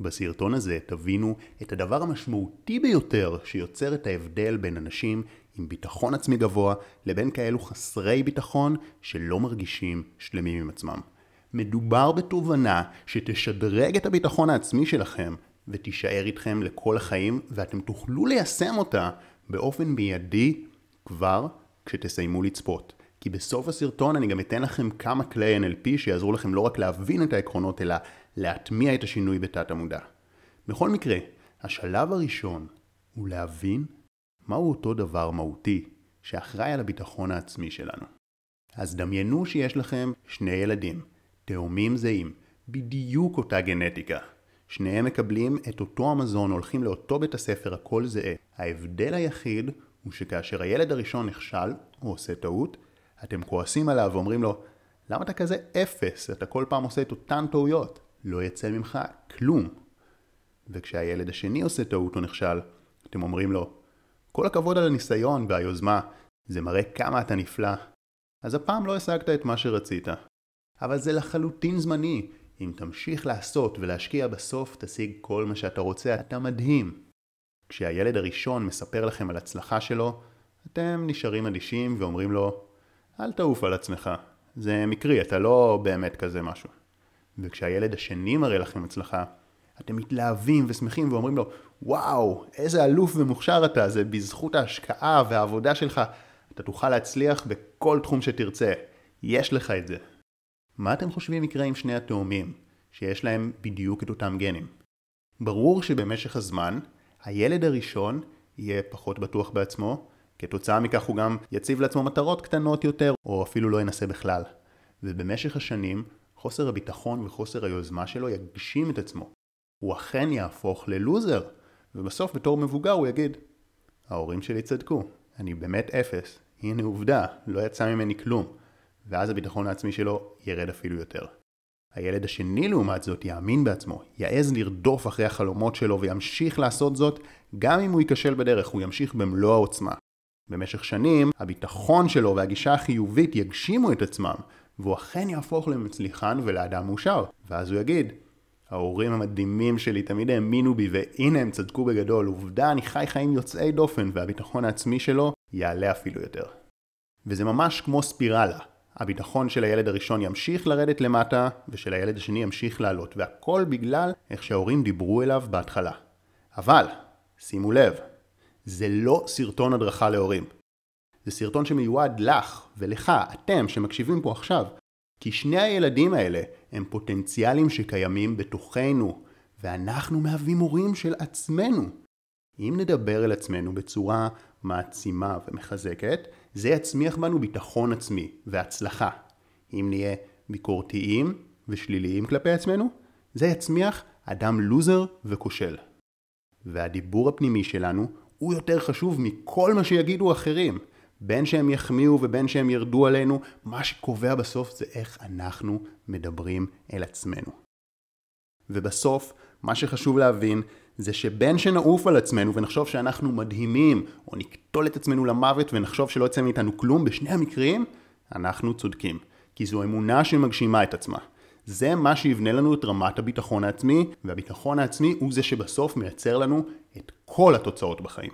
בסרטון הזה תבינו את הדבר המשמעותי ביותר שיוצר את ההבדל בין אנשים עם ביטחון עצמי גבוה לבין כאלו חסרי ביטחון שלא מרגישים שלמים עם עצמם. מדובר בתובנה שתשדרג את הביטחון העצמי שלכם ותישאר איתכם לכל החיים ואתם תוכלו ליישם אותה באופן מיידי כבר כשתסיימו לצפות. כי בסוף הסרטון אני גם אתן לכם כמה כלי NLP שיעזרו לכם לא רק להבין את העקרונות אלא להטמיע את השינוי בתת המודע. בכל מקרה, השלב הראשון הוא להבין מהו אותו דבר מהותי שאחראי על הביטחון העצמי שלנו. אז דמיינו שיש לכם שני ילדים, תאומים זהים, בדיוק אותה גנטיקה. שניהם מקבלים את אותו המזון, הולכים לאותו בית הספר, הכל זהה. ההבדל היחיד הוא שכאשר הילד הראשון נכשל, או עושה טעות, אתם כועסים עליו ואומרים לו, למה אתה כזה אפס? אתה כל פעם עושה את אותן טעויות. לא יצא ממך כלום. וכשהילד השני עושה טעות או נכשל, אתם אומרים לו, כל הכבוד על הניסיון והיוזמה, זה מראה כמה אתה נפלא. אז הפעם לא השגת את מה שרצית. אבל זה לחלוטין זמני. אם תמשיך לעשות ולהשקיע בסוף, תשיג כל מה שאתה רוצה, אתה מדהים. כשהילד הראשון מספר לכם על הצלחה שלו, אתם נשארים אדישים ואומרים לו, אל תעוף על עצמך, זה מקרי, אתה לא באמת כזה משהו. וכשהילד השני מראה לכם הצלחה, אתם מתלהבים ושמחים ואומרים לו, וואו, איזה אלוף ומוכשר אתה, זה בזכות ההשקעה והעבודה שלך, אתה תוכל להצליח בכל תחום שתרצה, יש לך את זה. מה אתם חושבים יקרה עם שני התאומים, שיש להם בדיוק את אותם גנים? ברור שבמשך הזמן, הילד הראשון יהיה פחות בטוח בעצמו, כתוצאה מכך הוא גם יציב לעצמו מטרות קטנות יותר, או אפילו לא ינסה בכלל. ובמשך השנים, חוסר הביטחון וחוסר היוזמה שלו יגשים את עצמו. הוא אכן יהפוך ללוזר, ובסוף בתור מבוגר הוא יגיד, ההורים שלי צדקו, אני באמת אפס, הנה עובדה, לא יצא ממני כלום, ואז הביטחון העצמי שלו ירד אפילו יותר. הילד השני לעומת זאת יאמין בעצמו, יעז לרדוף אחרי החלומות שלו וימשיך לעשות זאת גם אם הוא ייכשל בדרך, הוא ימשיך במלוא העוצמה. במשך שנים, הביטחון שלו והגישה החיובית יגשימו את עצמם, והוא אכן יהפוך למצליחן ולאדם מאושר. ואז הוא יגיד, ההורים המדהימים שלי תמיד האמינו בי והנה הם צדקו בגדול, עובדה אני חי חיים יוצאי דופן והביטחון העצמי שלו יעלה אפילו יותר. וזה ממש כמו ספירלה. הביטחון של הילד הראשון ימשיך לרדת למטה ושל הילד השני ימשיך לעלות והכל בגלל איך שההורים דיברו אליו בהתחלה. אבל, שימו לב, זה לא סרטון הדרכה להורים. זה סרטון שמיועד לך ולך, אתם שמקשיבים פה עכשיו. כי שני הילדים האלה הם פוטנציאלים שקיימים בתוכנו, ואנחנו מהווים הורים של עצמנו. אם נדבר אל עצמנו בצורה מעצימה ומחזקת, זה יצמיח בנו ביטחון עצמי והצלחה. אם נהיה ביקורתיים ושליליים כלפי עצמנו, זה יצמיח אדם לוזר וכושל. והדיבור הפנימי שלנו הוא יותר חשוב מכל מה שיגידו אחרים. בין שהם יחמיאו ובין שהם ירדו עלינו, מה שקובע בסוף זה איך אנחנו מדברים אל עצמנו. ובסוף, מה שחשוב להבין זה שבין שנעוף על עצמנו ונחשוב שאנחנו מדהימים, או נקטול את עצמנו למוות ונחשוב שלא יצא מאיתנו כלום, בשני המקרים, אנחנו צודקים. כי זו אמונה שמגשימה את עצמה. זה מה שיבנה לנו את רמת הביטחון העצמי, והביטחון העצמי הוא זה שבסוף מייצר לנו את כל התוצאות בחיים.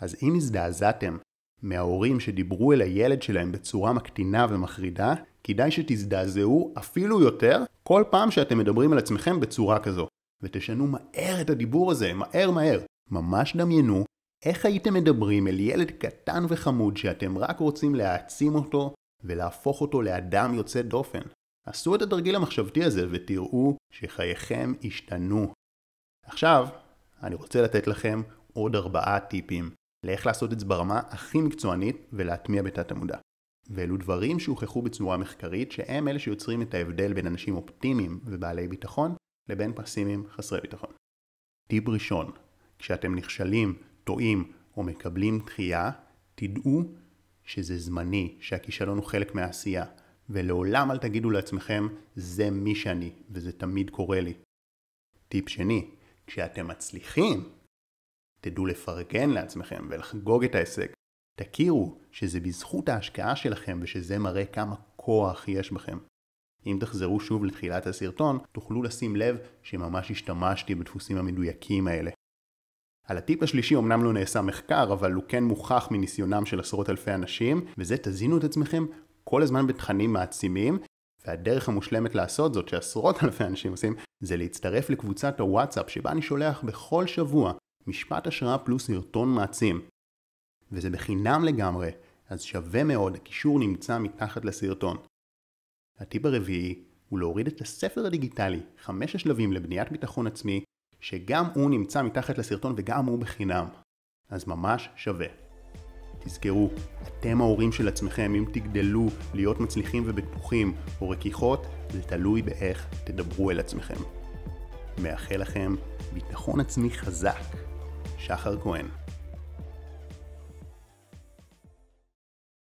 אז אם הזדעזעתם מההורים שדיברו אל הילד שלהם בצורה מקטינה ומחרידה, כדאי שתזדעזעו אפילו יותר כל פעם שאתם מדברים על עצמכם בצורה כזו. ותשנו מהר את הדיבור הזה, מהר מהר. ממש דמיינו איך הייתם מדברים אל ילד קטן וחמוד שאתם רק רוצים להעצים אותו ולהפוך אותו לאדם יוצא דופן. עשו את התרגיל המחשבתי הזה ותראו שחייכם השתנו. עכשיו, אני רוצה לתת לכם עוד ארבעה טיפים לאיך לעשות את זה ברמה הכי מקצוענית ולהטמיע בתת המודע. ואלו דברים שהוכחו בצורה מחקרית שהם אלה שיוצרים את ההבדל בין אנשים אופטימיים ובעלי ביטחון לבין פסימיים חסרי ביטחון. טיפ ראשון, כשאתם נכשלים, טועים או מקבלים דחייה, תדעו שזה זמני, שהכישלון הוא חלק מהעשייה, ולעולם אל תגידו לעצמכם זה מי שאני, וזה תמיד קורה לי. טיפ שני, כשאתם מצליחים, תדעו לפרגן לעצמכם ולחגוג את ההישג. תכירו שזה בזכות ההשקעה שלכם ושזה מראה כמה כוח יש בכם. אם תחזרו שוב לתחילת הסרטון, תוכלו לשים לב שממש השתמשתי בדפוסים המדויקים האלה. על הטיפ השלישי אמנם לא נעשה מחקר, אבל הוא כן מוכח מניסיונם של עשרות אלפי אנשים, וזה תזינו את עצמכם כל הזמן בתכנים מעצימים, והדרך המושלמת לעשות זאת שעשרות אלפי אנשים עושים, זה להצטרף לקבוצת הוואטסאפ שבה אני שולח בכל שבוע משפט השראה פלוס סרטון מעצים. וזה בחינם לגמרי, אז שווה מאוד, הקישור נמצא מתחת לסרטון. הטיפ הרביעי הוא להוריד את הספר הדיגיטלי, חמש השלבים לבניית ביטחון עצמי, שגם הוא נמצא מתחת לסרטון וגם הוא בחינם. אז ממש שווה. תזכרו, אתם ההורים של עצמכם, אם תגדלו להיות מצליחים ובטוחים או רכיכות, זה תלוי באיך תדברו אל עצמכם. מאחל לכם ביטחון עצמי חזק. Shachel Gwynn.